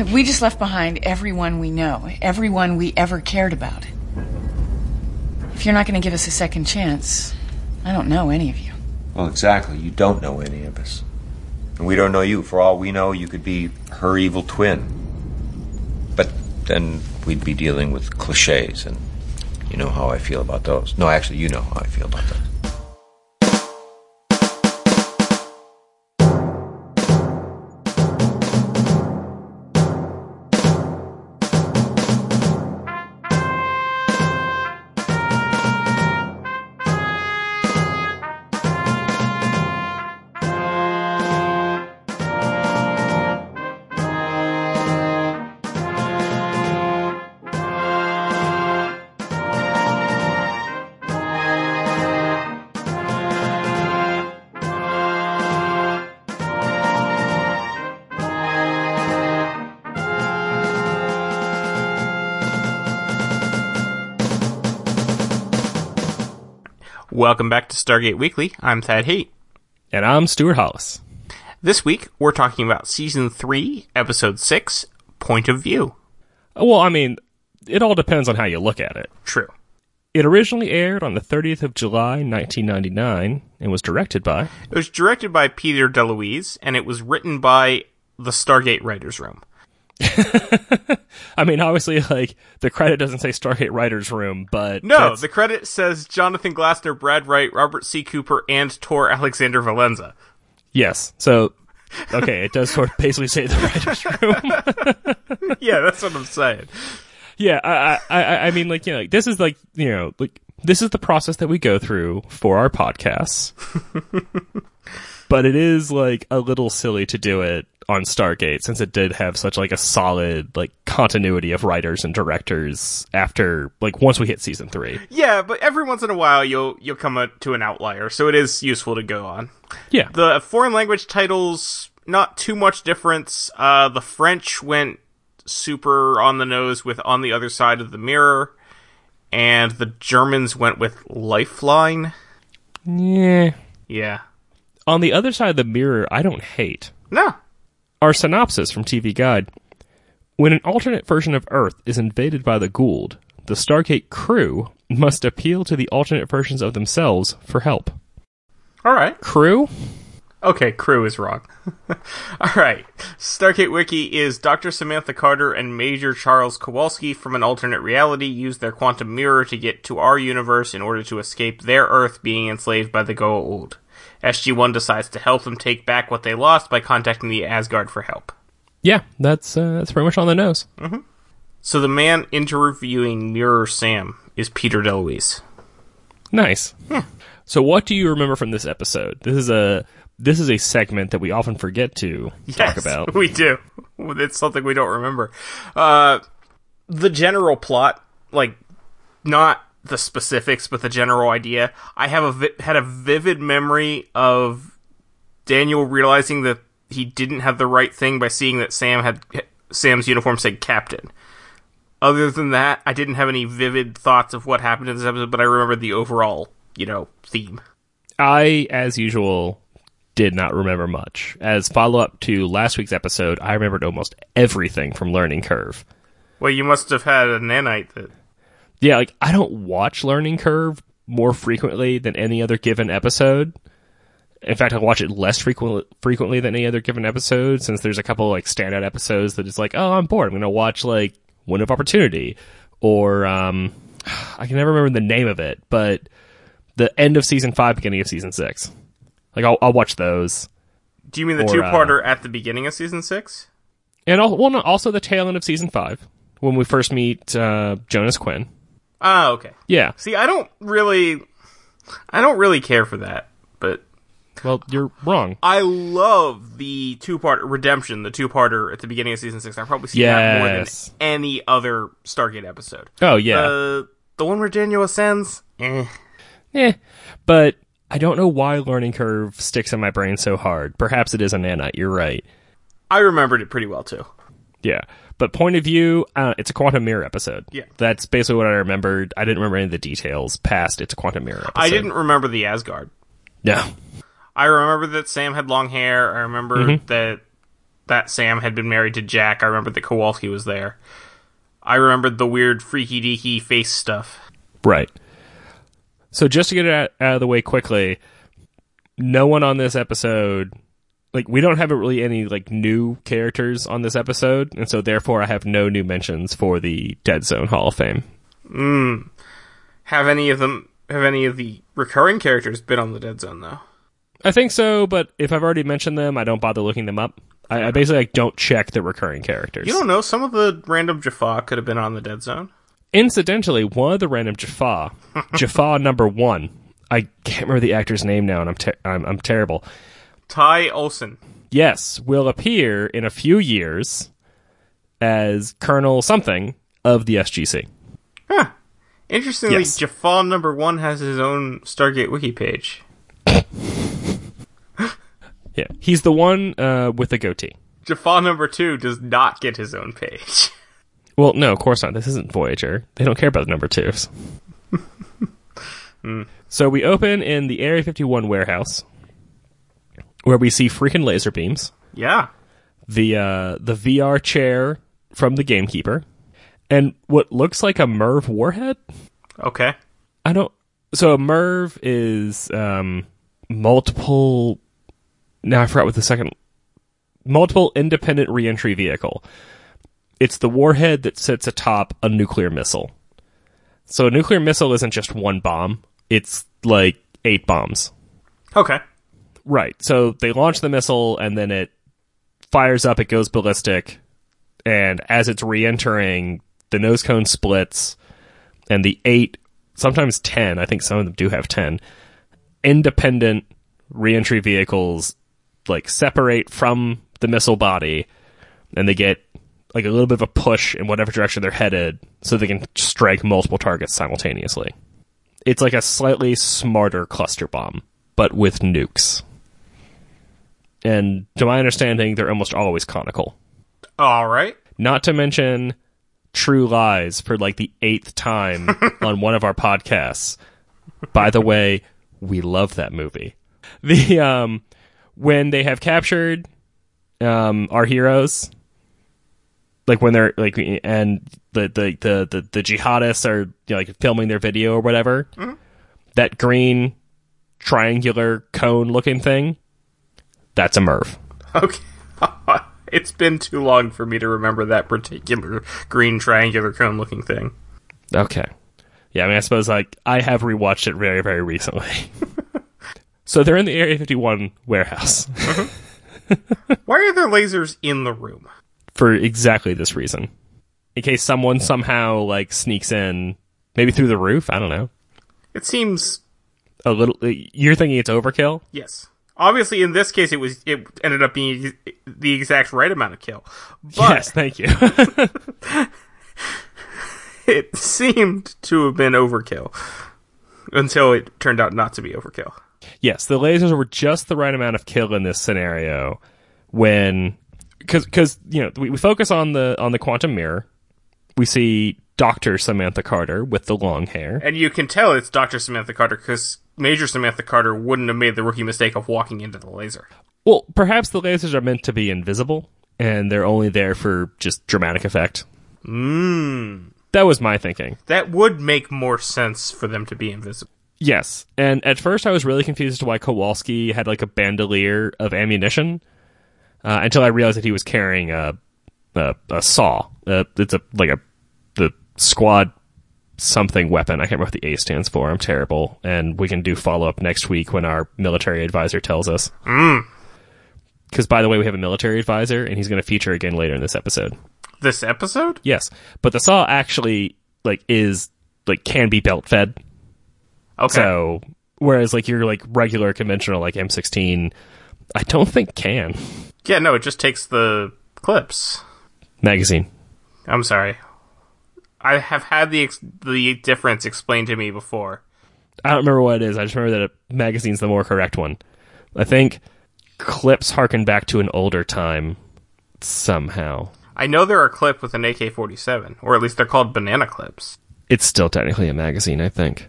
We just left behind everyone we know, everyone we ever cared about. If you're not going to give us a second chance, I don't know any of you. Well, exactly. You don't know any of us. And we don't know you. For all we know, you could be her evil twin. But then we'd be dealing with cliches, and you know how I feel about those. No, actually, you know how I feel about those. Welcome back to Stargate Weekly. I'm Thad Haight. And I'm Stuart Hollis. This week, we're talking about Season 3, Episode 6, Point of View. Well, I mean, it all depends on how you look at it. True. It originally aired on the 30th of July, 1999, and was directed by. It was directed by Peter DeLuise, and it was written by the Stargate Writers Room. I mean, obviously, like, the credit doesn't say Stargate Writers Room, but. No, that's- the credit says Jonathan Glassner, Brad Wright, Robert C. Cooper, and Tor Alexander Valenza. Yes. So, okay, it does sort of basically say the Writers Room. yeah, that's what I'm saying. Yeah, I, I, I I mean, like, you know, like, this is like, you know, like, this is the process that we go through for our podcasts. but it is like a little silly to do it on Stargate since it did have such like a solid like continuity of writers and directors after like once we hit season three. Yeah, but every once in a while you'll you'll come a, to an outlier, so it is useful to go on. Yeah. The foreign language titles not too much difference. Uh, the French went super on the nose with "On the Other Side of the Mirror," and the Germans went with "Lifeline." Yeah. Yeah. On the other side of the mirror, I don't hate. No. Our synopsis from TV Guide. When an alternate version of Earth is invaded by the Goa'uld, the Stargate crew must appeal to the alternate versions of themselves for help. All right. Crew? Okay, crew is wrong. All right. Stargate Wiki is Dr. Samantha Carter and Major Charles Kowalski from an alternate reality use their quantum mirror to get to our universe in order to escape their Earth being enslaved by the Goa'uld. SG-1 decides to help them take back what they lost by contacting the Asgard for help. Yeah, that's uh, that's pretty much on the nose. So the man interviewing Mirror Sam is Peter DeLuise. Nice. So what do you remember from this episode? This is a this is a segment that we often forget to talk about. We do. It's something we don't remember. Uh, the general plot, like, not the specifics, but the general idea. I have a vi- had a vivid memory of Daniel realizing that he didn't have the right thing by seeing that Sam had Sam's uniform said captain. Other than that, I didn't have any vivid thoughts of what happened in this episode, but I remember the overall, you know, theme. I, as usual, did not remember much. As follow up to last week's episode, I remembered almost everything from Learning Curve. Well, you must have had a nanite that Yeah, like I don't watch Learning Curve more frequently than any other given episode. In fact, I watch it less frequently frequently than any other given episode since there's a couple like standout episodes that it's like, oh, I'm bored. I'm going to watch like Window of Opportunity or um I can never remember the name of it, but the end of season 5 beginning of season 6. Like I'll I'll watch those. Do you mean the uh, two-parter at the beginning of season six? And well, no, also the tail end of season 5 when we first meet uh Jonas Quinn. Ah, okay. Yeah. See, I don't really, I don't really care for that, but Well, you're wrong. I love the two-part redemption, the two-parter at the beginning of season six. I probably see that more than Yes. any other Stargate episode. Oh, yeah. Uh, the one where Daniel ascends, eh. Eh, but I don't know why Learning Curve sticks in my brain so hard. Perhaps it is a nanite. You're right. I remembered it pretty well too. Yeah, but point of view, uh, it's a quantum mirror episode. Yeah. that's basically what I remembered. I didn't remember any of the details past. It's a quantum mirror. Episode. I didn't remember the Asgard. No. I remember that Sam had long hair. I remember Mm-hmm. that that Sam had been married to Jack. I remember that Kowalski was there. I remembered the weird freaky deaky face stuff. Right. So just to get it out, out of the way quickly, no one on this episode like we don't have really any like new characters on this episode, and so therefore I have no new mentions for the Dead Zone Hall of Fame. Hmm. Have any of them? Have any of the recurring characters been on the Dead Zone though? I think so, but if I've already mentioned them, I don't bother looking them up. I, I basically like, don't check the recurring characters. You don't know. Some of the random Jaffa could have been on the Dead Zone. Incidentally, one of the random Jaffa, Jaffa number one, I can't remember the actor's name now, and I'm ter- I'm, I'm terrible. Ty Olsson. Yes, will appear in a few years as Colonel something of the SGC. Huh. Interestingly, Yes. Jaffa number one has his own Stargate wiki page. Yeah, he's the one uh, with the goatee. Jaffa number two does not get his own page. Well, no, of course not. This isn't Voyager. They don't care about the number twos. So we open in the Area 51 warehouse, where we see freaking laser beams, Yeah. the uh, the VR chair from the gamekeeper, and what looks like a MIRV warhead. Okay. I don't. So a MIRV is um, multiple. Now I forgot what the second. Multiple independent reentry vehicle. It's the warhead that sits atop a nuclear missile. So a nuclear missile isn't just one bomb; it's like eight bombs. Okay. Right. So they launch the missile and then it fires up, it goes ballistic, and as it's re entering, the nose cone splits, and the eight, sometimes ten, I think some of them do have ten, independent re entry vehicles like separate from the missile body and they get like a little bit of a push in whatever direction they're headed so they can strike multiple targets simultaneously. It's like a slightly smarter cluster bomb, but with nukes. And to my understanding, they're almost always conical. All right. Not to mention True Lies for like the eighth time on one of our podcasts. By the way, we love that movie. The um when they have captured um our heroes like when they're like and the the the the, the jihadists are you know, like filming their video or whatever that green triangular cone looking thing that's a MIRV Okay. it's been too long for me to remember that particular green triangular cone looking thing. Okay. Yeah, I mean, I suppose like I have rewatched it very, very recently. so they're in the Area 51 warehouse mm-hmm. Why are there lasers in the room? for exactly this reason, in case someone somehow like sneaks in, maybe through the roof. I don't know. It seems A little. You're thinking it's overkill? yes. Obviously, in this case, it was it ended up being the exact right amount of kill, but yes, thank you. it seemed to have been overkill until it turned out not to be overkill. yes, the lasers were just the right amount of kill in this scenario when because because you know we, we focus on the on the quantum mirror. We see Doctor Samantha Carter with the long hair. And you can tell it's Dr. Samantha Carter because Major Samantha Carter wouldn't have made the rookie mistake of walking into the laser. Well, perhaps the lasers are meant to be invisible, and they're only there for just dramatic effect. Mmm. That was my thinking. That would make more sense for them to be invisible. Yes, and at first I was really confused as to why Kowalski had like a bandolier of ammunition, uh, until I realized that he was carrying a a, a SAW. Uh, it's a like a the squad something weapon. I can't remember what the A stands for. I'm terrible, and we can do follow up next week when our military advisor tells us. Mm. Because by the way, we have a military advisor, and he's going to feature again later in this episode. This episode? Yes, but the SAW actually like is like can be belt fed. Okay. So whereas like your like regular conventional like M16, I don't think can yeah, no, it just takes the clips. magazine. I'm sorry. I have had the ex- the difference explained to me before. I don't remember what it is. I just remember that a magazine's the more correct one. I think clips harken back to an older time somehow. I know there are clips with an AK-47, or at least they're called banana clips. It's still technically a magazine, I think.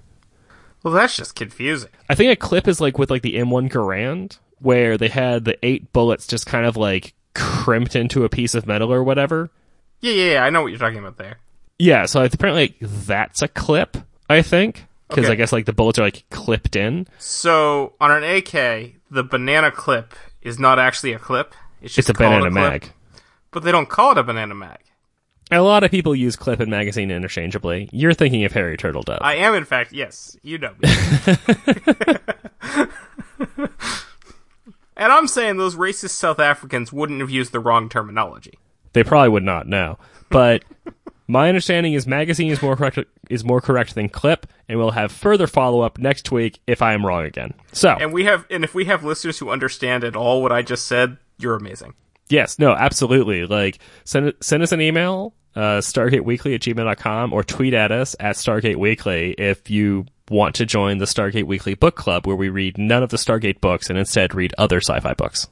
Well, that's just confusing. I think a clip is like with like the M1 Garand, where they had the eight bullets just kind of like crimped into a piece of metal or whatever. Yeah, yeah, yeah. I know what you're talking about there. Yeah, so apparently that's a clip, I think. Because Okay. I guess like the bullets are like clipped in. So on an AK, the banana clip is not actually a clip. It's It's just a called banana clip, mag. but they don't call it a banana mag. A lot of people use clip and magazine interchangeably. You're thinking of Harry Turtledove. I am, in fact, yes. You know me. and I'm saying those racist South Africans wouldn't have used the wrong terminology. They probably would not know. But my understanding is magazine is more correct is more correct than clip, and we'll have further follow up next week if I am wrong again. So And we have, and if we have listeners who understand at all what I just said, you're amazing. yes, no, absolutely. Like send send us an email, uh, stargateweekly at gmail.com or tweet at us at Stargate Weekly if you want to join the Stargate Weekly book club where we read none of the Stargate books and instead read other sci-fi books.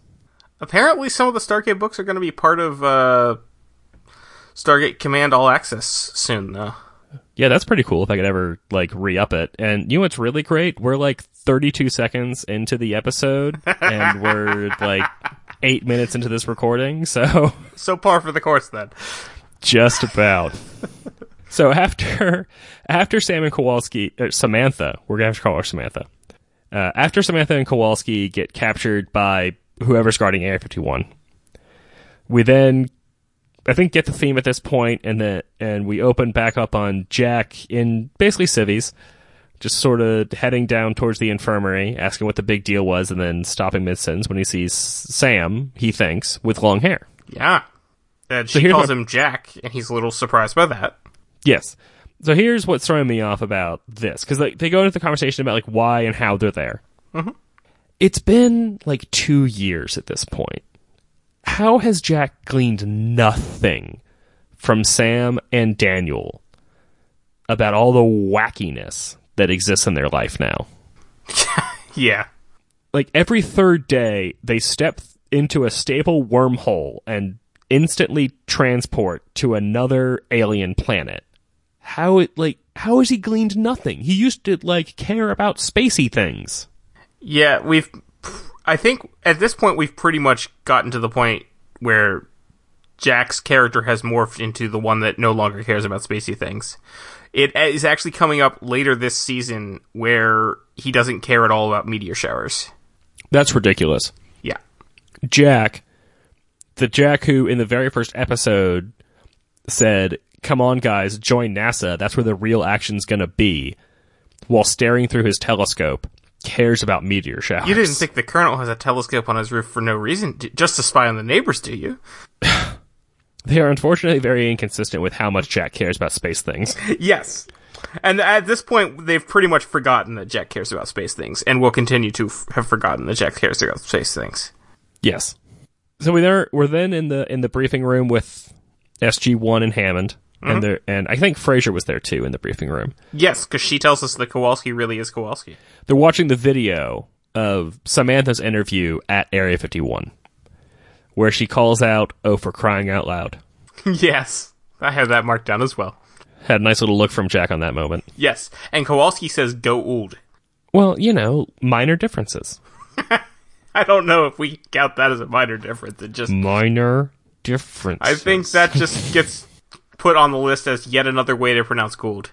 Apparently, some of the Stargate books are going to be part of uh, Stargate Command All Access soon, though. Yeah, that's pretty cool if I could ever like re-up it. And you know what's really great? We're like 32 seconds into the episode and we're like 8 minutes into this recording, so So par for the course, then. just about. so after after Sam and Kowalski uh, Samantha, we're going to have to call her Samantha. Uh, after Samantha and Kowalski get captured by whoever's guarding Area 51, we then I think get the theme at this point, and then and we open back up on Jack in basically civvies, just sort of heading down towards the infirmary, asking what the big deal was, and then stopping mid sentence when he sees Sam. He thinks with long hair. Yeah. And she here's calls my- him Jack, and he's a little surprised by that. Yes. So here's what's throwing me off about this because like, they go into the conversation about like why and how they're there. Mm-hmm. It's been like two years at this point. How has Jack gleaned nothing from Sam and Daniel about all the wackiness that exists in their life now? Yeah. like every third day they step into a stable wormhole and instantly transport to another alien planet how it like how has he gleaned nothing he used to like care about spacey things Yeah, we've. I think at this point we've pretty much gotten to the point where Jack's character has morphed into the one that no longer cares about spacey things. It is actually coming up later this season where he doesn't care at all about meteor showers. that's ridiculous Yeah. jack the jack who in the very first episode said come on guys join nasa that's where the real action's gonna be while staring through his telescope cares about meteor showers You didn't think the colonel has a telescope on his roof for no reason, just to spy on the neighbors, do you? They are unfortunately very inconsistent with how much Jack cares about space things. Yes. And at this point, they've pretty much forgotten that Jack cares about space things, and will continue to f- have forgotten that Jack cares about space things. yes. So we there we're then in the in the briefing room with SG One and Hammond, and mm-hmm. there and I think Fraiser was there too in the briefing room. Yes, because she tells us that Kowalski really is Kowalski. They're watching the video of Samantha's interview at Area 51, where she calls out, "Oh, for crying out loud!" yes, I have that marked down as well. Had a nice little look from Jack on that moment. Yes, and Kowalski says "Go old." Well, you know, minor differences. I don't know if we count that as a minor difference. It just, Minor differences. I think that just gets put on the list as yet another way to pronounce Goa'uld.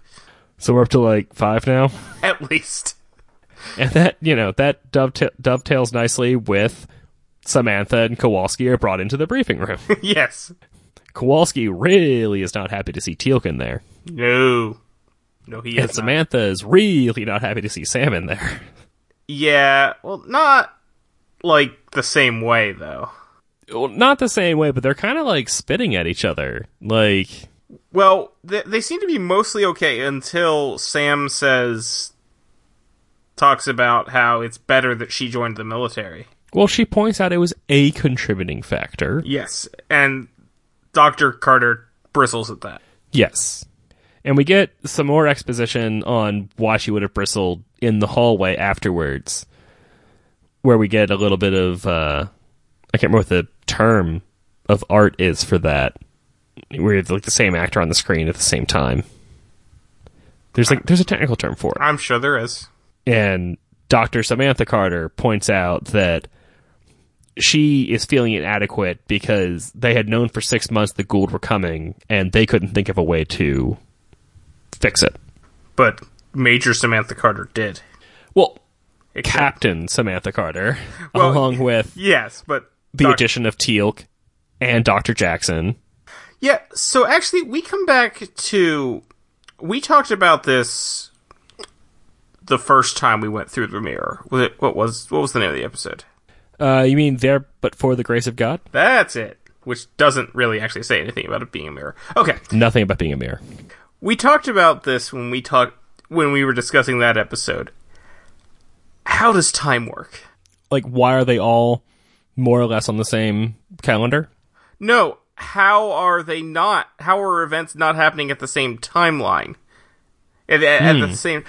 so. We're up to like five now. At least. And that, you know, that doveta- dovetails nicely with Samantha and Kowalski are brought into the briefing room. yes. Kowalski really is not happy to see Teal'c there. No. No, he And is not. Samantha is really not happy to see Sam in there. Yeah, well, not like the same way though. Well, not the same way, but they're kind of like spitting at each other. Like, Well, they, they seem to be mostly okay until Sam says, talks about how it's better that she joined the military. well, she points out it was a contributing factor. Yes, and Dr. Carter bristles at that. Yes. And we get some more exposition on why she would have bristled in the hallway afterwards, where we get a little bit of, uh, I can't remember what the term of art is for that. We have like the same actor on the screen at the same time. There's like there's a technical term for it. I'm sure there is. And Dr. Samantha Carter points out that she is feeling inadequate because they had known for six months the Goa'uld were coming, and they couldn't think of a way to fix it. But Major Samantha Carter did. Well, Except- Captain Samantha Carter, Well, along with Yes, but the Doc- addition of Teal'c and Dr. Jackson. Yeah, so actually, we come back to. We talked about this the first time we went through the mirror. Was it, what was what was the name of the episode? Uh, you mean there, but for the grace of God? That's it. Which doesn't really actually say anything about it being a mirror. Okay, Nothing about being a mirror. we talked about this when we talked when we were discussing that episode. How does time work? Like, why are they all more or less on the same calendar? No, how are they not? How are events not happening at the same timeline? At, at, at the hmm. same,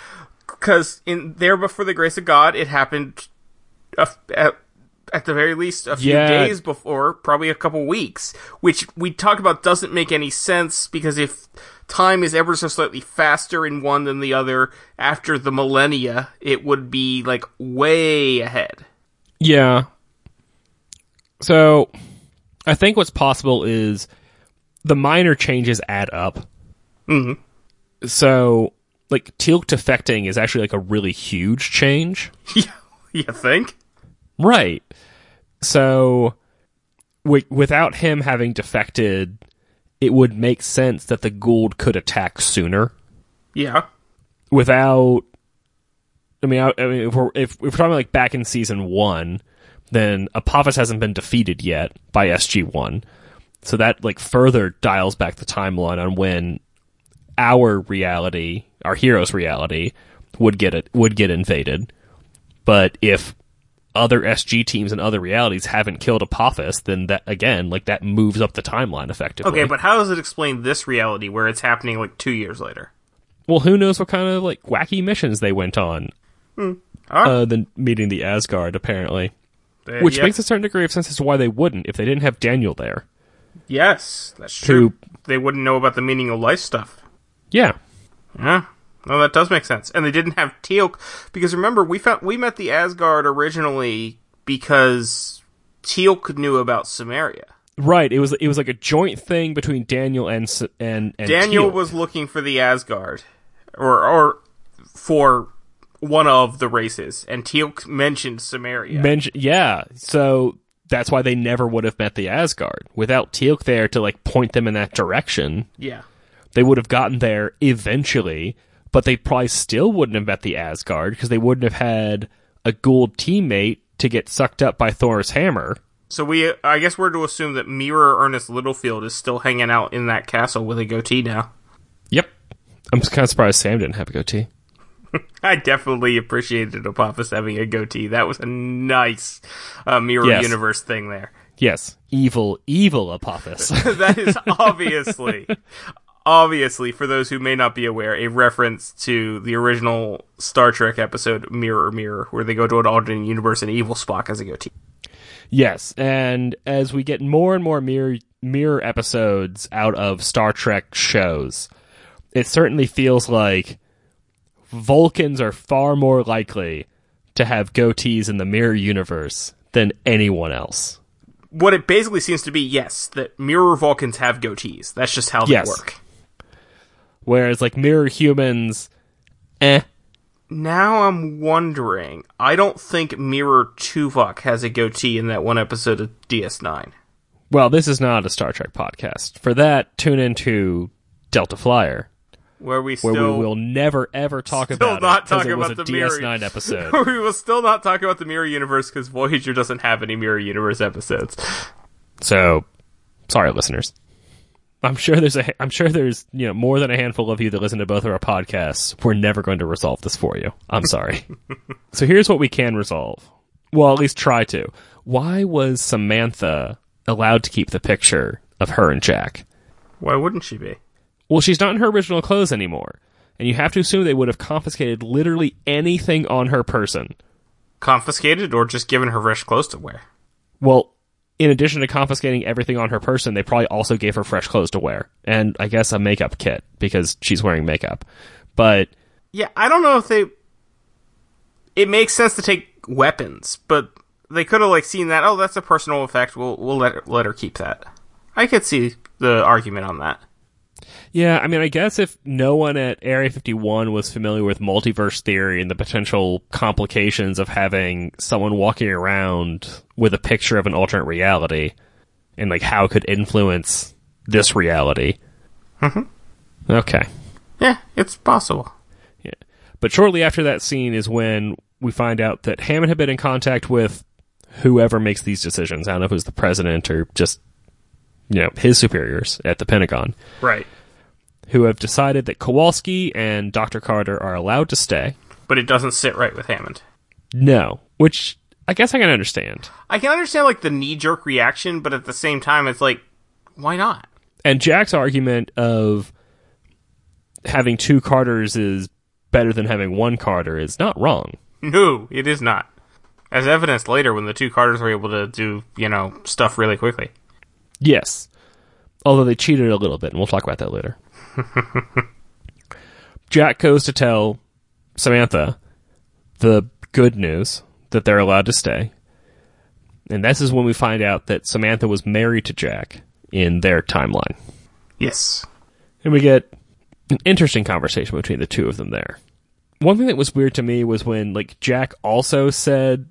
because in there before the grace of God, it happened a, at, at the very least a few Yeah. days before, probably a couple weeks, which we talked about doesn't make any sense because if time is ever so slightly faster in one than the other after the millennia, it would be like way ahead. Yeah. So, I think what's possible is the minor changes add up. Mhm. So, like, Teal'c defecting is actually like a really huge change. Yeah, you think? Right. So, wi- without him having defected, it would make sense that the Goa'uld could attack sooner. Yeah. Without, I mean, I, I mean, if we're if, if we're talking like back in season one, then Apophis hasn't been defeated yet by SG One, so that like further dials back the timeline on when our reality, our hero's reality, would get it would get invaded. But if other SG teams and other realities haven't killed Apophis, then that again, like that moves up the timeline effectively. Okay, but how does it explain this reality where it's happening like two years later? well, who knows what kind of like wacky missions they went on? Alright. Uh, than meeting the Asgard, apparently, Uh, which yeah. makes a certain degree of sense as to why they wouldn't if they didn't have Daniel there. yes, that's true. Who- They wouldn't know about the meaning of life stuff. Yeah, Yeah, no, that does make sense. And they didn't have Teal'c because remember we found we met the Asgard originally because Teal'c knew about Cimmeria. right. It was it was like a joint thing between Daniel and and, and Daniel Teal'c. was looking for the Asgard, or or for one of the races, and Teal'c mentioned Cimmeria. Men- yeah, so that's why they never would have met the Asgard without Teal'c there to like point them in that direction. yeah, They would have gotten there eventually, but they probably still wouldn't have met the Asgard because they wouldn't have had a Goa'uld teammate to get sucked up by Thor's hammer. so we I guess we're to assume that Mirror Ernest Littlefield is still hanging out in that castle with a goatee now. Yep. I'm kind of surprised Sam didn't have a goatee. I definitely appreciated Apophis having a goatee. That was a nice uh, mirror Yes. universe thing there. Yes, evil, evil Apophis. that is obviously, obviously, for those who may not be aware, a reference to the original Star Trek episode Mirror Mirror, where they go to an alternate universe and evil Spock has a goatee. yes, and as we get more and more mirror mirror episodes out of Star Trek shows, it certainly feels like Vulcans are far more likely to have goatees in the mirror universe than anyone else. What it basically seems to be, yes, that mirror Vulcans have goatees. That's just how they Yes. work. Whereas like mirror humans, eh. Now I'm wondering. I don't think Mirror Tuvok has a goatee in that one episode of DS9. Well, this is not a Star Trek podcast. For that, tune into Delta Flyer, Where we where still we will never ever talk Still about not it talk it was about a the mirror- DS9 episode. we will still not talk about the Mirror Universe because Voyager doesn't have any Mirror Universe episodes. so, sorry, listeners. I'm sure there's a I'm sure there's you know more than a handful of you that listen to both of our podcasts. We're never going to resolve this for you. I'm sorry. so here's what we can resolve. Well, at least try to. Why was Samantha allowed to keep the picture of her and Jack? Why wouldn't she be? Well, she's not in her original clothes anymore. And you have to assume they would have confiscated literally anything on her person. Confiscated or just given her fresh clothes to wear? Well, in addition to confiscating everything on her person, they probably also gave her fresh clothes to wear. And I guess a makeup kit because she's wearing makeup. But Yeah, I don't know if they. It makes sense to take weapons, but they could have like seen that. Oh, that's a personal effect. We'll we'll let her, let her keep that. I could see the argument on that. Yeah, I mean, I guess if no one at Area 51 was familiar with multiverse theory and the potential complications of having someone walking around with a picture of an alternate reality and like how it could influence this reality. Mm-hmm. Okay. Yeah, it's possible. Yeah. But shortly after that scene is when we find out that Hammond had been in contact with whoever makes these decisions. I don't know if it was the president or just, you know, his superiors at the Pentagon, Right. Who have decided that Kowalski and Dr. Carter are allowed to stay. But it doesn't sit right with Hammond. No, which I guess I can understand. I can understand like the knee jerk reaction, but at the same time, it's like, why not? And Jack's argument of having two Carters is better than having one Carter is not wrong. No, it is not. As evidenced later when the two Carters were able to do, you know, stuff really quickly. Yes. Although they cheated a little bit, and we'll talk about that later. Jack goes to tell Samantha the good news that they're allowed to stay. And this is when we find out that Samantha was married to Jack in their timeline. Yes. And we get an interesting conversation between the two of them there. One thing that was weird to me was when like Jack also said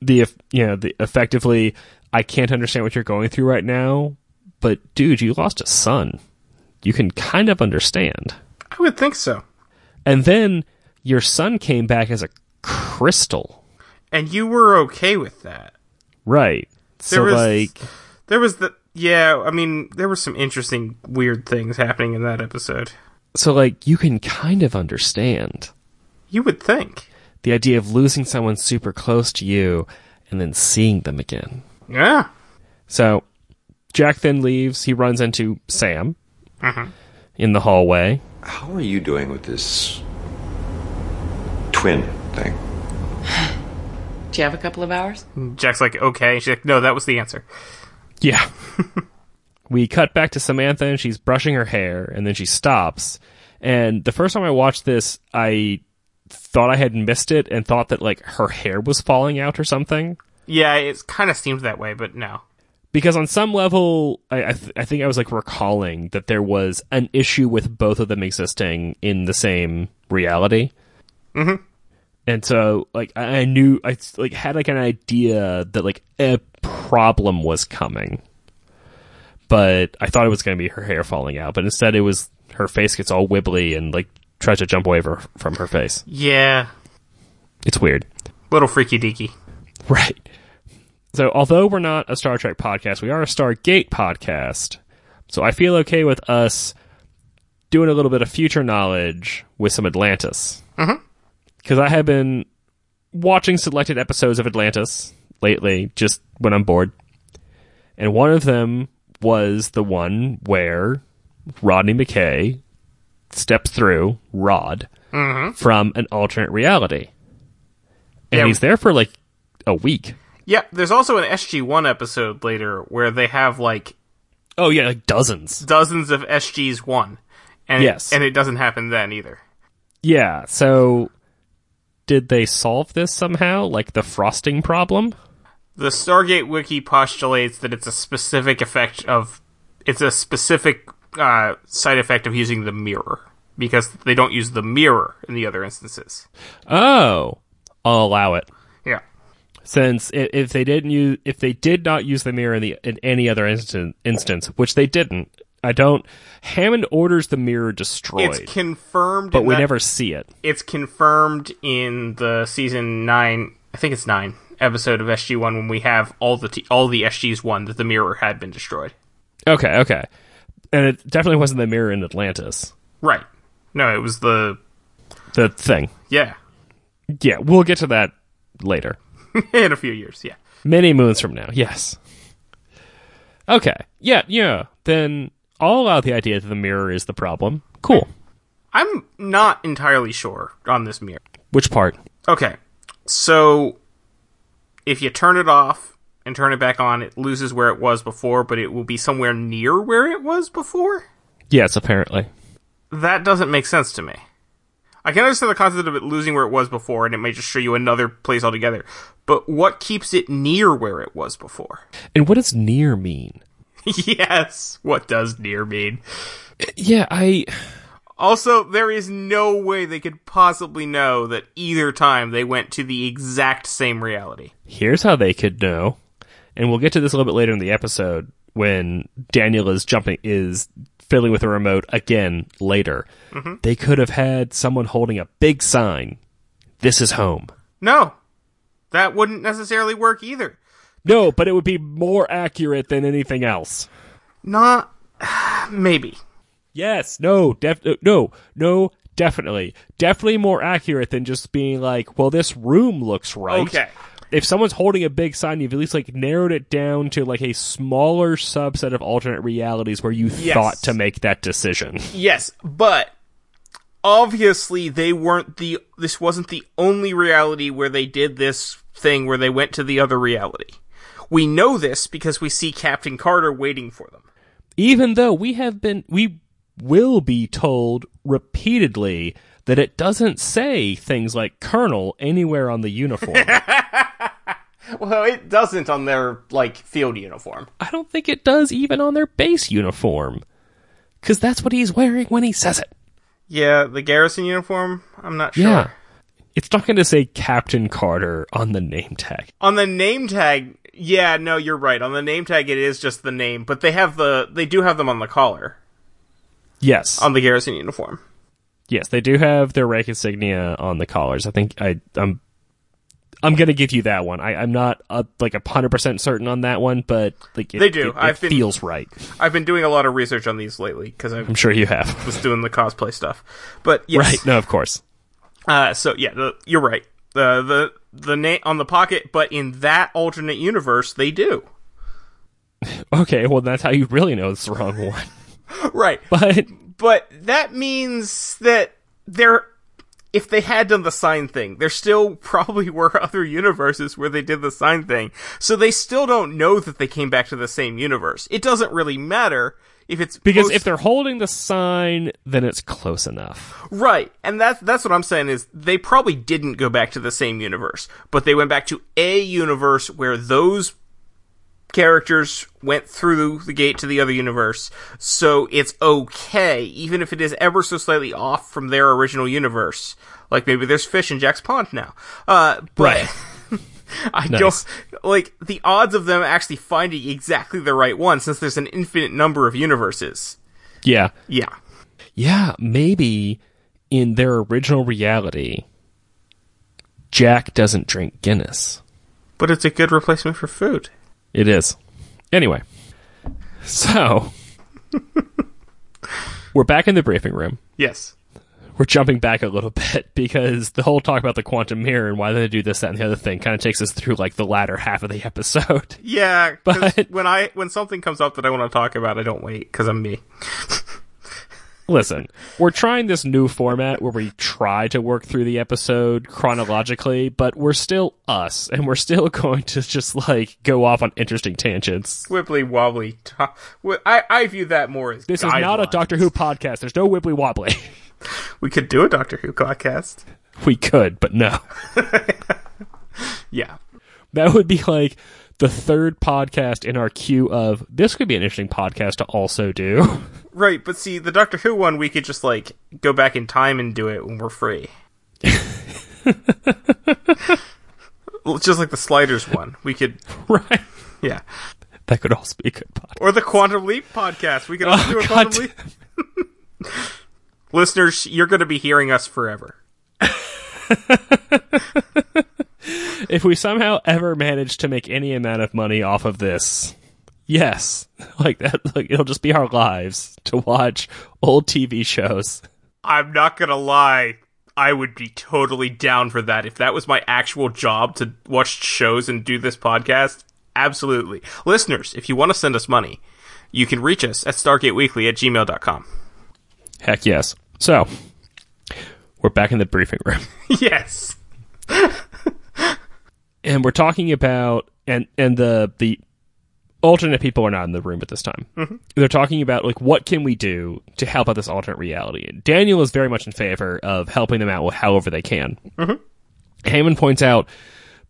the you know the effectively I can't understand what you're going through right now, but dude, you lost a son. You can kind of understand. I would think so. And then your son came back as a crystal. And you were okay with that. Right. So was- like There was the yeah, I mean, there were some interesting weird things happening in that episode. so like you can kind of understand. You would think. The idea of losing someone super close to you and then seeing them again. Yeah. So Jack then leaves. He runs into Sam Mm-hmm. in the hallway. How are you doing with this twin thing? Do you have a couple of hours? Jack's like, okay. She's like, no, that was the answer. Yeah. we cut back to Samantha and she's brushing her hair and then she stops. And the first time I watched this, I thought I had missed it and thought that like her hair was falling out or something. Yeah, it kind of seemed that way, but no. Because on some level, I I, th- I think I was like recalling that there was an issue with both of them existing in the same reality. Mhm. And so, like, I I knew I like had like an idea that like a problem was coming, but I thought it was going to be her hair falling out, but instead it was her face gets all wibbly and like tries to jump away from her face. Yeah, It's weird. little freaky deaky. Right. So, although we're not a Star Trek podcast, we are a Stargate podcast. So, I feel okay with us doing a little bit of future knowledge with some Atlantis. Mm-hmm. Because I have been watching selected episodes of Atlantis lately, just when I'm bored. And one of them was the one where Rodney McKay steps through Rod mm-hmm. from an alternate reality. And Yeah. he's there for like a week. Yeah, there's also an SG1 episode later where they have like Oh yeah, like dozens. dozens of SGs one. And Yes. and it doesn't happen then either. Yeah. So, did they solve this somehow, like the frosting problem? The Stargate wiki postulates that it's a specific effect of it's a specific uh, side effect of using the mirror because they don't use the mirror in the other instances. Oh, I'll allow it. Since if they didn't use, if they did not use the mirror in the in any other instan- instance, which they didn't, I don't. Hammond orders the mirror destroyed, It's confirmed but we that- never see it. it's confirmed in the season 9, I think it's 9 episode of SG1 when we have all the t- all the SGs one that the mirror had been destroyed. Okay, okay, and it definitely wasn't the mirror in Atlantis. Right. No, it was the The thing. yeah, Yeah, we'll get to that later. in a few years, yeah. Many moons from now, yes. Okay. Yeah, yeah. Then I'll allow the idea that the mirror is the problem. Cool. I'm not entirely sure on this mirror. Which part? Okay. So if you turn it off and turn it back on, it loses where it was before, but it will be somewhere near where it was before? Yes, apparently. That doesn't make sense to me. I can understand the concept of it losing where it was before, and it may just show you another place altogether. But what keeps it near where it was before? And what does near mean? yes. What does near mean? Yeah, I Also, there is no way they could possibly know that either time they went to the exact same reality. here's how they could know. And we'll get to this a little bit later in the episode when Daniel is jumping is fiddling with a remote again later. They could have had someone holding a big sign. This is home. No. That wouldn't necessarily work either. No, but it would be more accurate than anything else. Not. Maybe. Yes, no, def- uh, no, no, definitely. Definitely more accurate than just being like, well, this room looks right. Okay. If someone's holding a big sign, you've at least like narrowed it down to like a smaller subset of alternate realities where you Yes. thought to make that decision. Yes, but obviously they weren't the this wasn't the only reality where they did this thing where they went to the other reality. We know this because we see Captain Carter waiting for them. Even though we have been, we will be told repeatedly that it doesn't say things like Colonel anywhere on the uniform. Well, it doesn't on their like field uniform. I don't think it does even on their base uniform. Cause that's what he's wearing when he says it. Yeah, the garrison uniform, I'm not sure. Yeah. It's not going to say Captain Carter on the name tag. On the name tag, yeah, no, you're right. On the name tag it is just the name, but they have the they do have them on the collar Yes. on the garrison uniform. yes, they do have their rank insignia on the collars. I think I, I'm, I'm going to give you that one. I, I'm not uh, like a hundred percent certain on that one, but like it, They do. It, it I've been- feels right. I've been doing a lot of research on these lately because I'm sure you have. was doing the cosplay stuff. But yes, Right? No, of course. Uh, so yeah, the, you're right. The the the name on the pocket, but in that alternate universe, they do. Okay, well that's how you really know it's the wrong one. Right, But but that means that there, if they had done the sign thing, there still probably were other universes where they did the sign thing. So they still don't know that they came back to the same universe. It doesn't really matter if it's because post- if they're holding the sign, then it's close enough. Right, and that's that's what I'm saying is they probably didn't go back to the same universe, but they went back to a universe where those characters went through the gate to the other universe, so it's okay, even if it is ever so slightly off from their original universe. Like maybe there's fish in Jack's pond now. Uh, but Right. I Nice. don't like the odds of them actually finding exactly the right one, since there's an infinite number of universes. Yeah. Yeah. Yeah, maybe in their original reality, Jack doesn't drink Guinness. But it's a good replacement for food. It is. Anyway, so we're back in the briefing room. Yes. We're jumping back a little bit because the whole talk about the quantum mirror and why they do this, that, and the other thing kind of takes us through like the latter half of the episode. Yeah, But- when I when something comes up that I want to talk about, I don't wait because I'm me. Listen, we're trying this new format where we try to work through the episode chronologically, but we're still us, and we're still going to just like go off on interesting tangents. Wibbly wobbly. To- I I view that more as This is not a. Doctor Who podcast. There's no wibbly wobbly. We could do a Doctor Who podcast. we could, but no. Yeah, That would be like the third podcast in our queue of this could be an interesting podcast to also do. right. But see, the Doctor Who one, we could just like go back in time and do it when we're free. Just like the Sliders one, we could. right. Yeah, That could also be a good podcast. or the Quantum Leap podcast. We could oh, also Oh, do a God Quantum Leap. Listeners, you're going to be hearing us forever. If we somehow ever manage to make any amount of money off of this, yes, like that, like it'll just be our lives to watch old TV shows. I'm not gonna lie. I would be totally down for that if that was my actual job to watch shows and do this podcast. Absolutely. Listeners, if you want to send us money, you can reach us at stargateweekly at gmail.com. Heck yes. So we're back in the briefing room. yes. And we're talking about and and the the alternate people are not in the room at this time. Mm-hmm. They're talking about like what can we do to help out this alternate reality. Daniel is very much in favor of helping them out with however they can. Mm-hmm. Hammond points out,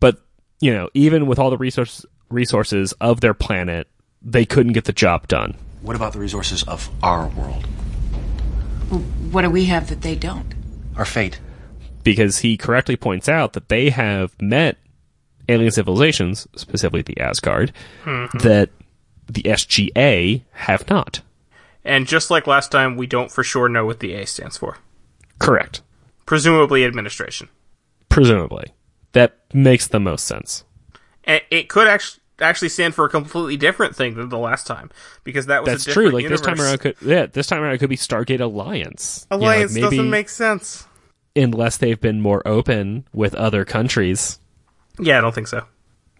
but you know, even with all the resource, resources of their planet, they couldn't get the job done. What about the resources of our world? What do we have that they don't? Our fate? because he correctly points out that they have met alien civilizations, specifically the Asgard, mm-hmm. that the SGA have not. And just like last time, we don't for sure know what the A stands for. Correct. Presumably administration. Presumably. That makes the most sense. And it could actually actually stand for a completely different thing than the last time because that was That's a true. Like this time around, could yeah, this time around it could be Stargate Alliance. You know, like, Alliance maybe doesn't make sense. unless they've been more open with other countries. Yeah, I don't think so.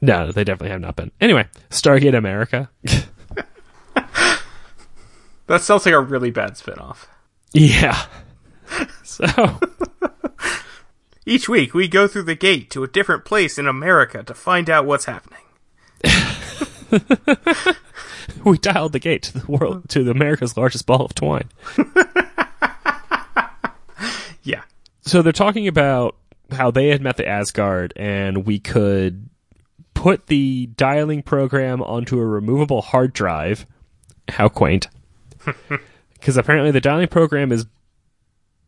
No, they definitely have not been. Anyway, Stargate America. That sounds like a really bad spinoff. yeah. So Each week, we go through the gate to a different place in America to find out what's happening. we dialed the gate to the world to the America's largest ball of twine. Yeah. so they're talking about how they had met the Asgard and we could put the dialing program onto a removable hard drive. How quaint. Because apparently the dialing program is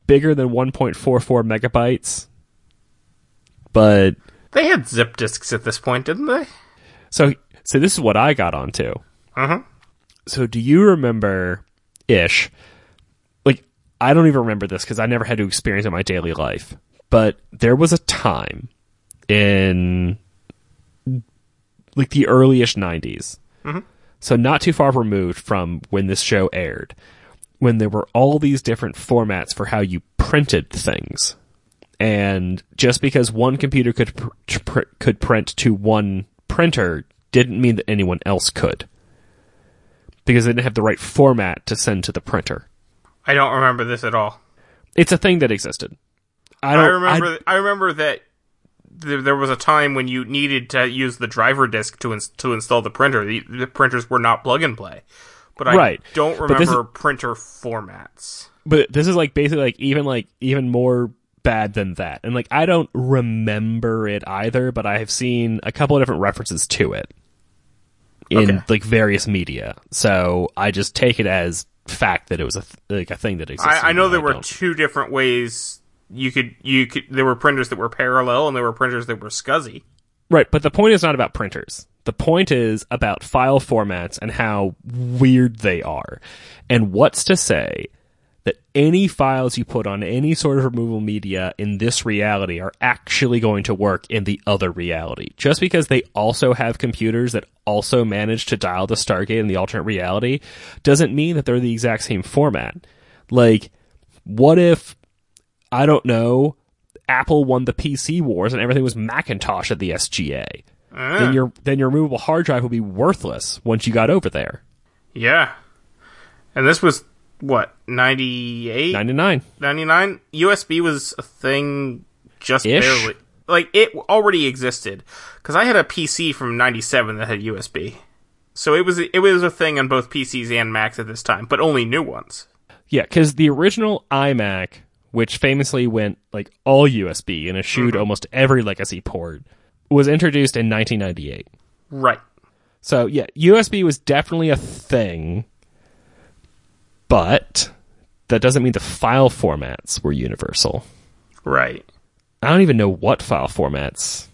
bigger than 1.44 megabytes. But They had zip disks at this point, didn't they? so so this is what I got onto. Uh huh. So do you remember ish? Like I don't even remember this because I never had to experience it in my daily life. But there was a time in like the earlyish 90s. Mm-hmm. So not too far removed from when this show aired, when there were all these different formats for how you printed things. And just because one computer could pr- pr- could print to one printer didn't mean that anyone else could because they didn't have the right format to send to the printer. I don't remember this at all. It's a thing that existed. I I, remember. I, remember that there, there was a time when you needed to use the driver disk to ins- to install the printer. The, the printers were not plug and play, but I Right. don't remember printer formats. but this is like basically like even like even more bad than that. And like I don't remember it either, but I have seen a couple of different references to it in Okay. like various media. So I just take it as fact that it was a th- like a thing that existed. I, I know there were don't. two different ways you could you could. There were printers that were parallel, and there were printers that were SCSI. Right, but the point is not about printers. The point is about file formats and how weird they are. And what's to say that any files you put on any sort of removable media in this reality are actually going to work in the other reality. Just because they also have computers that also manage to dial the Stargate in the alternate reality doesn't mean that they're the exact same format. Like, what if I don't know, Apple won the PC wars and everything was Macintosh at the SGA. Ah. Then your then your removable hard drive would be worthless once you got over there. Yeah, and this was what 98? 99. 99? USB was a thing just Ish. barely. Like it already existed because I had a PC from '97 that had USB, so it was it was a thing on both PCs and Macs at this time, but only new ones. Yeah, cuz the original iMac, which famously went like all USB and eschewed mm-hmm. almost every legacy port, was introduced in 1998. Right. So, yeah, USB was definitely a thing, but that doesn't mean the file formats were universal. Right. I don't even know what file formats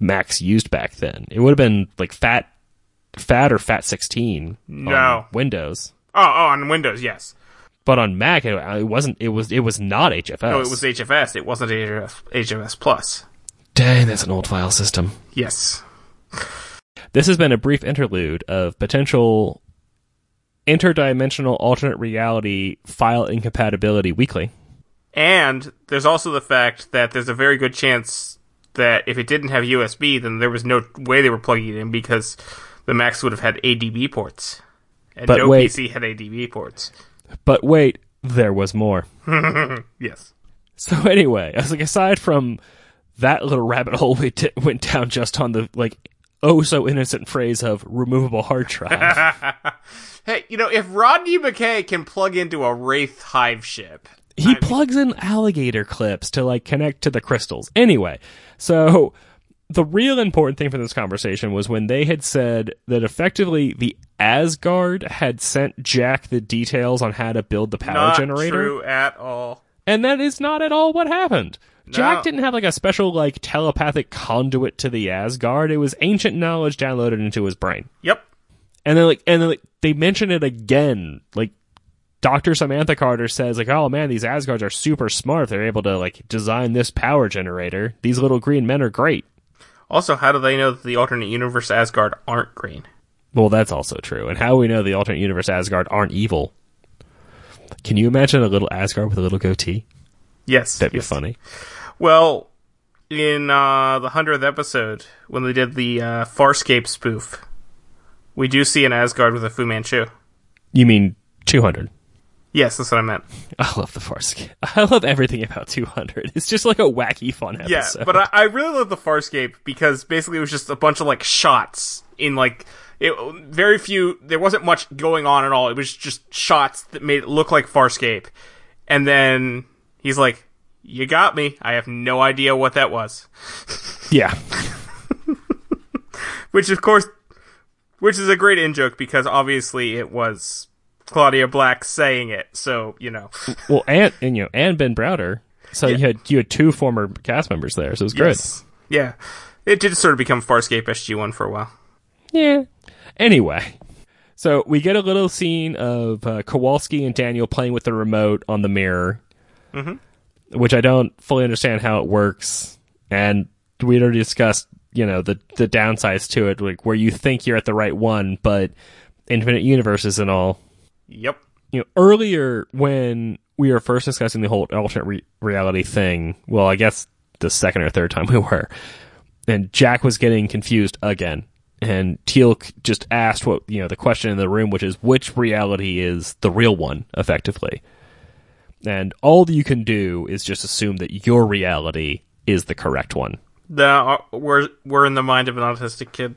Macs used back then. It would have been like FAT, FAT or FAT 16 on No. Windows, Oh, oh, on Windows, yes. But on Mac it, uh, it wasn't. It was it was not HFS. No, it was HFS. It wasn't HFS, HFS Plus. Dang, that's an old file system. Yes. This has been a brief interlude of potential interdimensional alternate reality file incompatibility weekly. And there's also the fact that there's a very good chance that if it didn't have USB, then there was no way they were plugging it in because the Macs would have had ADB ports. And But no wait. PC had ADB ports. But wait, there was more. Yes. So anyway, I was like, aside from that little rabbit hole we t- went down just on the like oh so innocent phrase of removable hard drive. Hey, you know, if Rodney McKay can plug into a Wraith hive ship, he plugs in alligator clips to like connect to the crystals. Anyway, so the real important thing for this conversation was when they had said that effectively the Asgard had sent Jack the details on how to build the power not generator. true at all. And that is not at all what happened. Jack didn't have like a special like telepathic conduit to the Asgard. It was ancient knowledge downloaded into his brain. Yep. And then like and then like they mention it again. Like Dr. Samantha Carter says like, "Oh man, these Asgards are super smart. if They're able to like design this power generator. These little green men are great." Also, how do they know that the alternate universe Asgard aren't green? Well, that's also true. And how we know the alternate universe Asgard aren't evil? Can you imagine a little Asgard with a little goatee? Yes. That'd be yes. funny. Well, in uh, the hundredth episode, when they did the uh, Farscape spoof, we do see an Asgard with a Fu Manchu. You mean 200? Yes, that's what I meant. I love the Farscape. I love everything about 200. It's just like a wacky fun episode. Yeah, but I, I really love the Farscape because basically it was just a bunch of like shots in like it very few. There wasn't much going on at all. It was just shots that made it look like Farscape, and then he's like, "You got me. I have no idea what that was." yeah. Which of course, which is a great in joke because obviously it was Claudia Black saying it. So you know, Well, and, and you know, and Ben Browder. So you had you had two former cast members there, so it was good. Yes. yeah, it did sort of become Farscape SG One for a while. Yeah. Anyway, so we get a little scene of uh, Kowalski and Daniel playing with the remote on the mirror, which I don't fully understand how it works. And we already discussed, you know, the the downsides to it, like where you think you're at the right one, but infinite universes and all. Yep. You know, earlier when we were first discussing the whole alternate re- reality thing, well, I guess the second or third time we were, and Jack was getting confused again. And Teal'c just asked what you know the question in the room, which is which reality is the real one, effectively. And all that you can do is just assume that your reality is the correct one. The uh, we're we're in the mind of an autistic kid.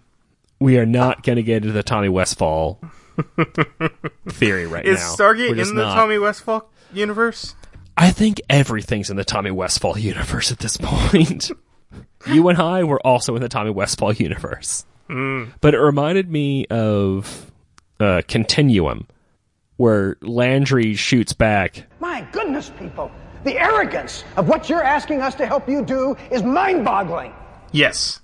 We are not going to get into the Tommy Westphall theory right Is now. Stargate We're in just the not. Tommy Westphall universe? I think everything's in the Tommy Westphall universe at this point. you and I were also in the Tommy Westphall universe. But it reminded me of uh, Continuum, where Landry shoots back. My goodness, people. The arrogance of what you're asking us to help you do is mind boggling. Yes,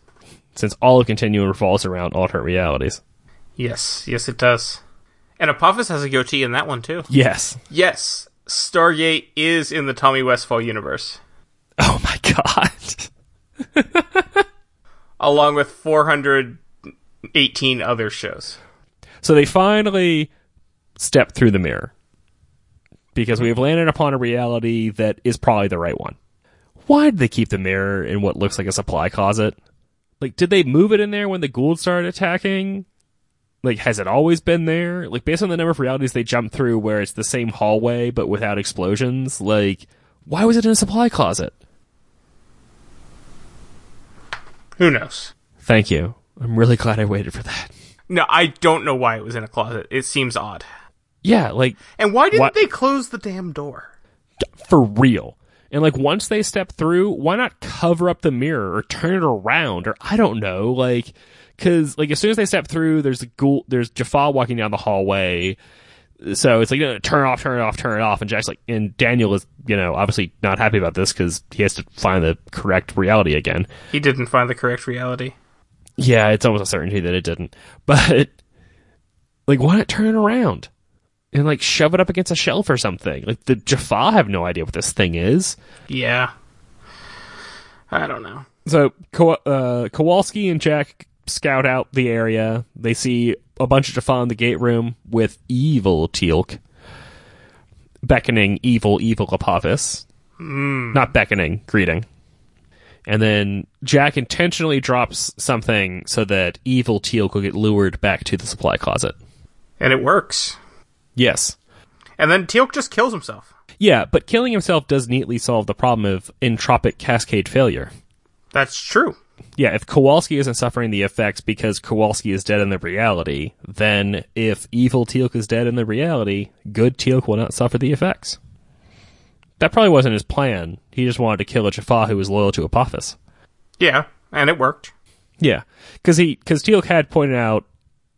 Since all of Continuum revolves around alternate realities. yes, yes, it does. And Apophis has a goatee in that one too. Yes. Yes, Stargate is in the Tommy Westphall universe, Oh my god. along with 418 other shows. So they finally step through the mirror because we have landed upon a reality that is probably the right one. Why did they keep the mirror in what looks like a supply closet? Like, did they move it in there when the Goa'uld started attacking? Like, has it always been there? Like, based on the number of realities they jump through where it's the same hallway but without explosions, like, why was it in a supply closet? Who knows? Thank you. I'm really glad I waited for that. No, I don't know why it was in a closet. It seems odd. Yeah, like, And why didn't they close the damn door? for real. And like once they step through, why not cover up the mirror or turn it around or I don't know, like cuz like as soon as they step through, there's a Goa'uld, there's Jaffa walking down the hallway. So it's like no, turn it off, turn it off, turn it off and Jack's like and Daniel is, you know, obviously not happy about this cuz he has to find the correct reality again. He didn't find the correct reality. Yeah, it's almost a certainty that it didn't. But like why not turn it around? And like shove it up against a shelf or something. Like the Jaffa have no idea what this thing is. Yeah. I don't know. So Ko- uh, Kowalski and Jack scout out the area. They see a bunch of Jaffa in the gate room with evil Teal'c beckoning evil, evil Apophis. Not beckoning, greeting. And then Jack intentionally drops something so that evil Teal'c will get lured back to the supply closet. And it works. Yes. And then Teal'c just kills himself. Yeah, but killing himself does neatly solve the problem of entropic cascade failure. That's true. yeah, if Kowalski isn't suffering the effects because Kowalski is dead in the reality, then if evil Teal'c is dead in the reality, good Teal'c will not suffer the effects. That probably wasn't his plan. He just wanted to kill a Jaffa who was loyal to Apophis. Yeah, and it worked. Yeah, because he because Teal'c had pointed out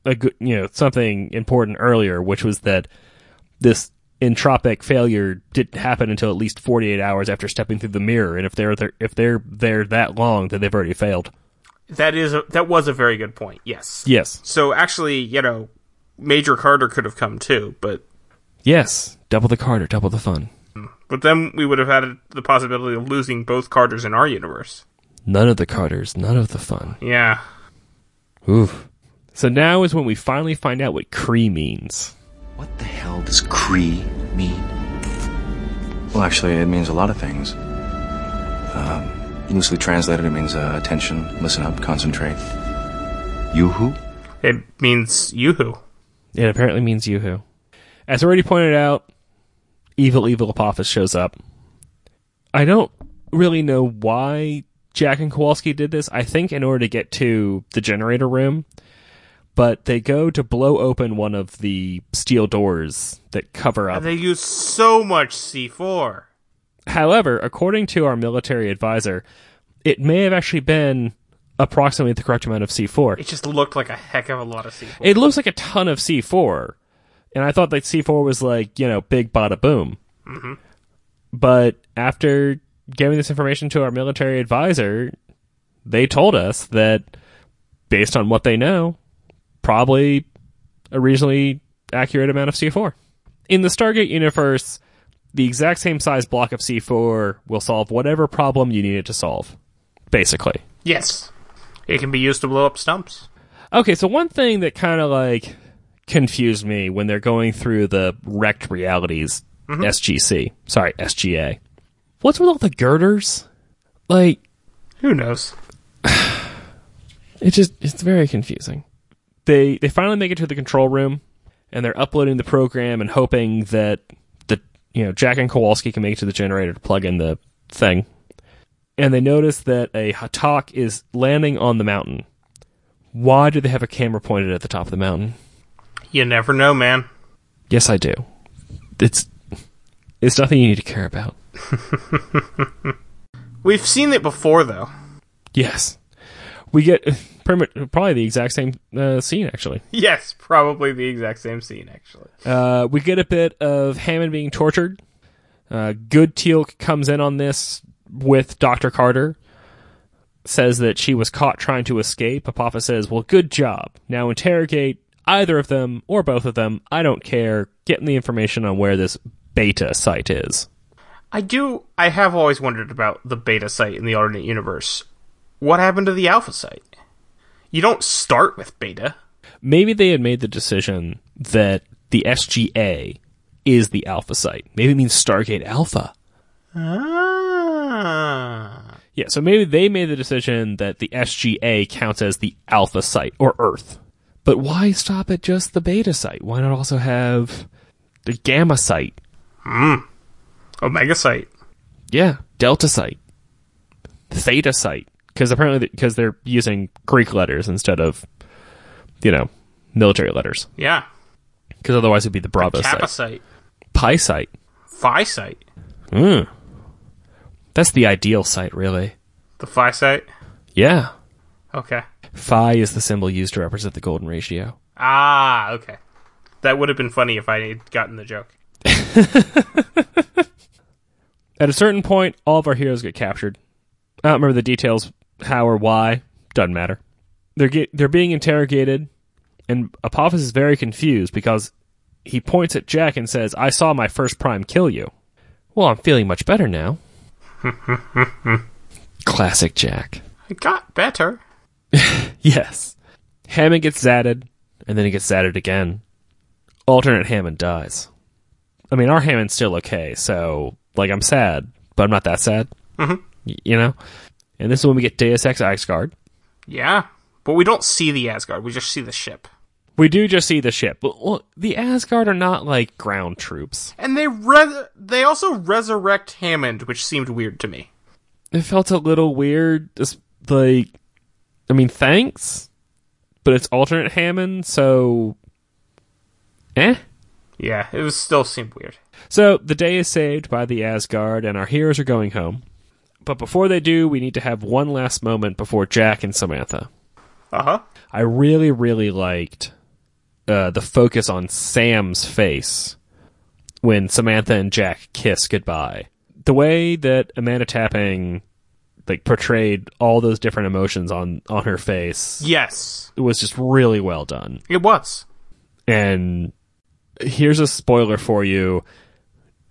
a good you know something important earlier, which was that this entropic failure didn't happen until at least 48 hours after stepping through the mirror, and if they're there, if they're there that long, then they've already failed. That is a, that was a very good point. Yes. Yes, So actually, you know, Major Carter could have come too, but yes, double the Carter, double the fun. but then we would have had the possibility of losing both Carters in our universe. None of the Carters, none of the fun. Yeah. Oof. So now is when we finally find out what Kree means. What the hell does Kree mean? Well, actually, it means a lot of things. Um, loosely translated, it means uh, attention, listen up, concentrate. Yoo-hoo? It means Yoo-hoo. It apparently means Yoo-hoo. As already pointed out, evil, evil Apophis shows up. I don't really know why Jack and Kowalski did this. I think in order to get to the generator room, but they go to blow open one of the steel doors that cover up. And they use so much C4. However, according to our military advisor, it may have actually been approximately the correct amount of C4. It just looked like a heck of a lot of C4. It looks like a ton of C4. And I thought that C4 was like, you know, big bada boom. Mm-hmm. But after giving this information to our military advisor, they told us that based on what they know, probably a reasonably accurate amount of C4. In the Stargate universe, the exact same size block of C4 will solve whatever problem you need it to solve. Basically. yes. It can be used to blow up stumps. Okay, so one thing that kind of like confused me when they're going through the wrecked realities mm-hmm. SGC, sorry, SGA. What's with all the girders? Like, Who knows? it just it's very confusing. They they finally make it to the control room and they're uploading the program and hoping that the you know Jack and Kowalski can make it to the generator to plug in the thing. And they notice that a Ha'tak is landing on the mountain. Why do they have a camera pointed at the top of the mountain? You never know, man. Yes, I do. It's it's nothing you need to care about. We've seen it before, though. Yes, we get pretty much, probably the exact same uh, scene. Actually, Yes, probably the exact same scene, actually. uh, we get a bit of Hammond being tortured. Uh, Good Teal'c comes in on this with Doctor Carter. Says that she was caught trying to escape. Apophis says, "Well, good job. Now interrogate either of them or both of them. I don't care. Getting the information on where this beta site is." I do. I have always wondered about the beta site in the alternate universe. What happened to the alpha site? You don't start with beta. maybe they had made the decision that the SGA is the alpha site. Maybe it means Stargate Alpha. Ah. Yeah, so maybe they made the decision that the SGA counts as the alpha site or Earth. But why stop at just the beta site? Why not also have the gamma site? Omega site. Yeah, delta site, theta site. Because apparently, because they're using Greek letters instead of, you know, military letters. Yeah. Because otherwise it'd be the Bravo Kappa site, site. Pi site. Phi site. Mm. That's the ideal site, really. The Phi site. Yeah. Okay. Phi is the symbol used to represent the golden ratio. Ah, okay. That would have been funny if I had gotten the joke. At a certain point, all of our heroes get captured. I don't remember the details, how or why. Doesn't matter. They're get, they're being interrogated, and Apophis is very confused because he points at Jack and says, "I saw my first prime kill you." Well, I'm feeling much better now. Classic Jack. I got better. Yes. Hammond gets zatted, and then he gets zatted again. Alternate Hammond dies. I mean, our Hammond's still okay, so, like, I'm sad, but I'm not that sad. Mm-hmm. Y- you know? And this is when we get Deus Ex Asgard. Yeah. But we don't see the Asgard. We just see the ship. We do just see the ship. But, well, the Asgard are not, like, ground troops. And they re- they also resurrect Hammond, which seemed weird to me. It felt a little weird. Just, like, I mean, thanks, but it's alternate Hammond, so eh. Yeah, it was still seemed weird. So the day is saved by the Asgard, and our heroes are going home. But before they do, we need to have one last moment before Jack and Samantha. Uh huh. I really, really liked uh, the focus on Sam's face when Samantha and Jack kiss goodbye. The way that Amanda Tapping like portrayed all those different emotions on on her face Yes, it was just really well done. it was. And here's a spoiler for you.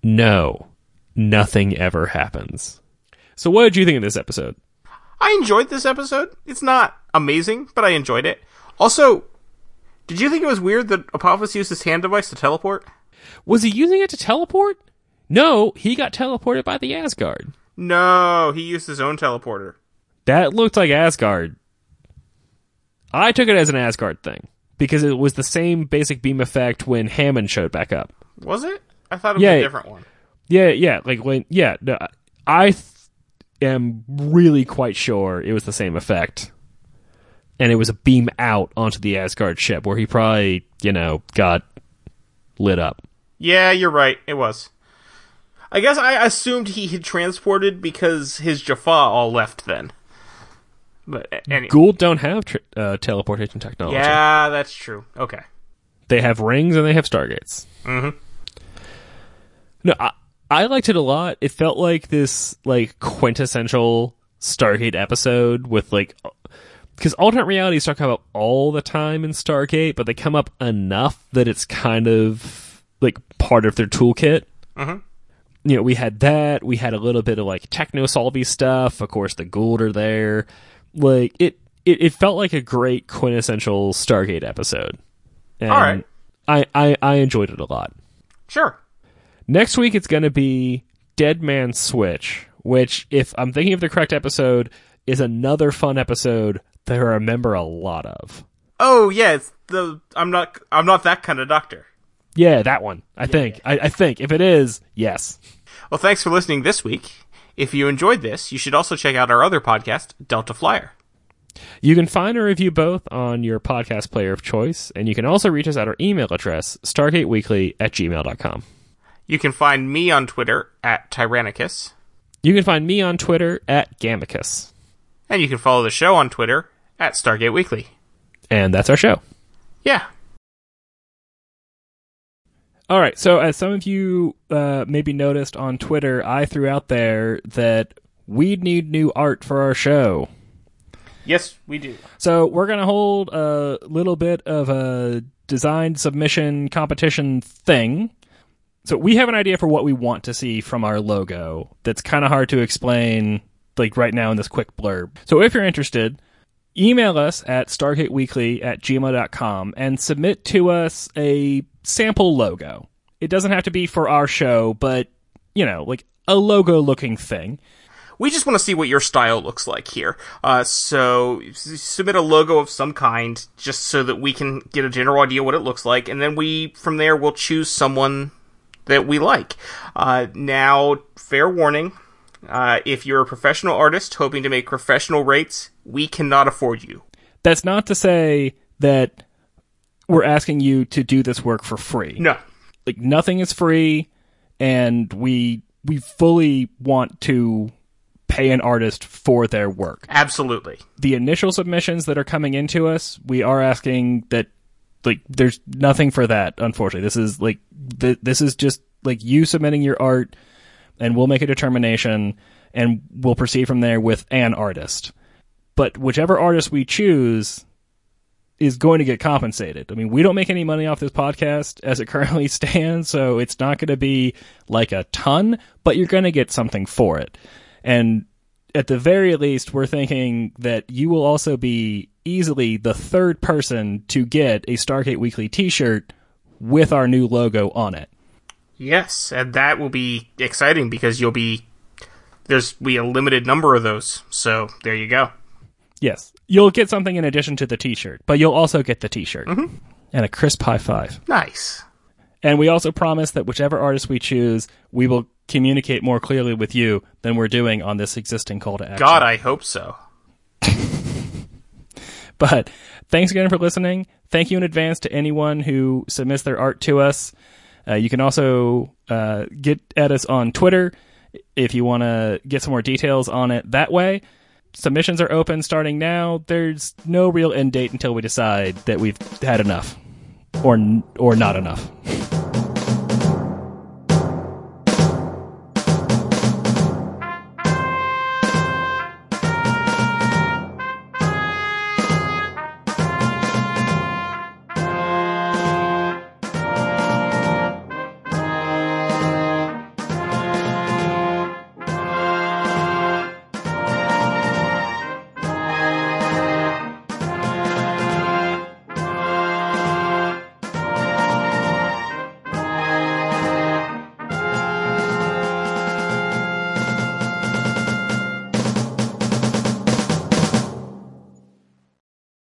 No, nothing ever happens. So what did you think of this episode? I enjoyed this episode. It's not amazing, but I enjoyed it. Also, did you think it was weird that Apophis used his hand device to teleport? Was he using it to teleport? No, he got teleported by the Asgard. No, he used his own teleporter. That looked like Asgard. I took it as an Asgard thing because it was the same basic beam effect when Hammond showed back up. Was it? I thought it was Yeah. a different one. Yeah, yeah, like when yeah, no, I th- am really quite sure it was the same effect. And it was a beam out onto the Asgard ship where he probably, you know, got lit up. Yeah, you're right. It was. I guess I assumed he had transported because his Jaffa all left then. But anyway. Goa'uld don't have tr- uh, teleportation technology. Yeah, that's true. Okay. They have rings and they have stargates. Mm-hmm. No, I, I liked it a lot. It felt like this like quintessential Stargate episode with like because alternate realities talk about all the time in Stargate, but they come up enough that it's kind of like part of their toolkit. Mhm. You know, we had that. We had a little bit of like techno solvy stuff. Of course, the Goa'uld are there. Like it, it, it felt like a great quintessential Stargate episode. And All right. I, I, I enjoyed it a lot. Sure. Next week it's going to be Dead Man Switch, which, if I'm thinking of the correct episode, is another fun episode that I remember a lot of. Oh yeah, it's the I'm not I'm not that kind of doctor. Yeah, that one. I think. I, I think. If it is, yes. Well, thanks for listening this week. If you enjoyed this, you should also check out our other podcast, Delta Flyer. You can find or review both on your podcast player of choice, and you can also reach us at our email address, stargateweekly at gmail.com. You can find me on Twitter at Tyrannicus, You can find me on Twitter at Gamicus. and you can follow the show on Twitter at Stargate Weekly. And that's our show. Yeah. All right. So, as some of you uh, maybe noticed on Twitter, I threw out there that we need new art for our show. Yes, we do. So, we're going to hold a little bit of a design submission competition thing. So, we have an idea for what we want to see from our logo that's kind of hard to explain, like right now in this quick blurb. So, if you're interested, email us at stargateweekly at gmail.com and submit to us a sample logo. It doesn't have to be for our show, but, you know, like a logo looking thing. We just want to see what your style looks like here. Uh, so submit a logo of some kind, just so that we can get a general idea what it looks like, and then we from there we'll choose someone that we like. Uh, now, fair warning: uh, if you're a professional artist hoping to make professional rates, we cannot afford you. That's not to say that we're asking you to do this work for free. No. Like nothing is free and we we fully want to pay an artist for their work. Absolutely. The initial submissions that are coming into us, we are asking that like there's nothing for that unfortunately. This is like th- this is just like you submitting your art and we'll make a determination and we'll proceed from there with an artist. But whichever artist we choose is going to get compensated. I mean, we don't make any money off this podcast as it currently stands, so it's not going to be like a ton, but you're going to get something for it. And at the very least, we're thinking that you will also be easily the third person to get a Stargate Weekly t-shirt with our new logo on it. Yes, and that will be exciting because you'll be there's we a limited number of those. So there you go. Yes. You'll get something in addition to the t-shirt, but you'll also get the t-shirt. Mm-hmm. And a crisp high five. Nice. And we also promise that whichever artist we choose, we will communicate more clearly with you than we're doing on this existing call to action. God, I hope so. But thanks again for listening. Thank you in advance to anyone who submits their art to us. Uh, you can also uh, get at us on Twitter if you want to get some more details on it that way. Submissions are open starting now. There's no real end date until we decide that we've had enough or or not enough.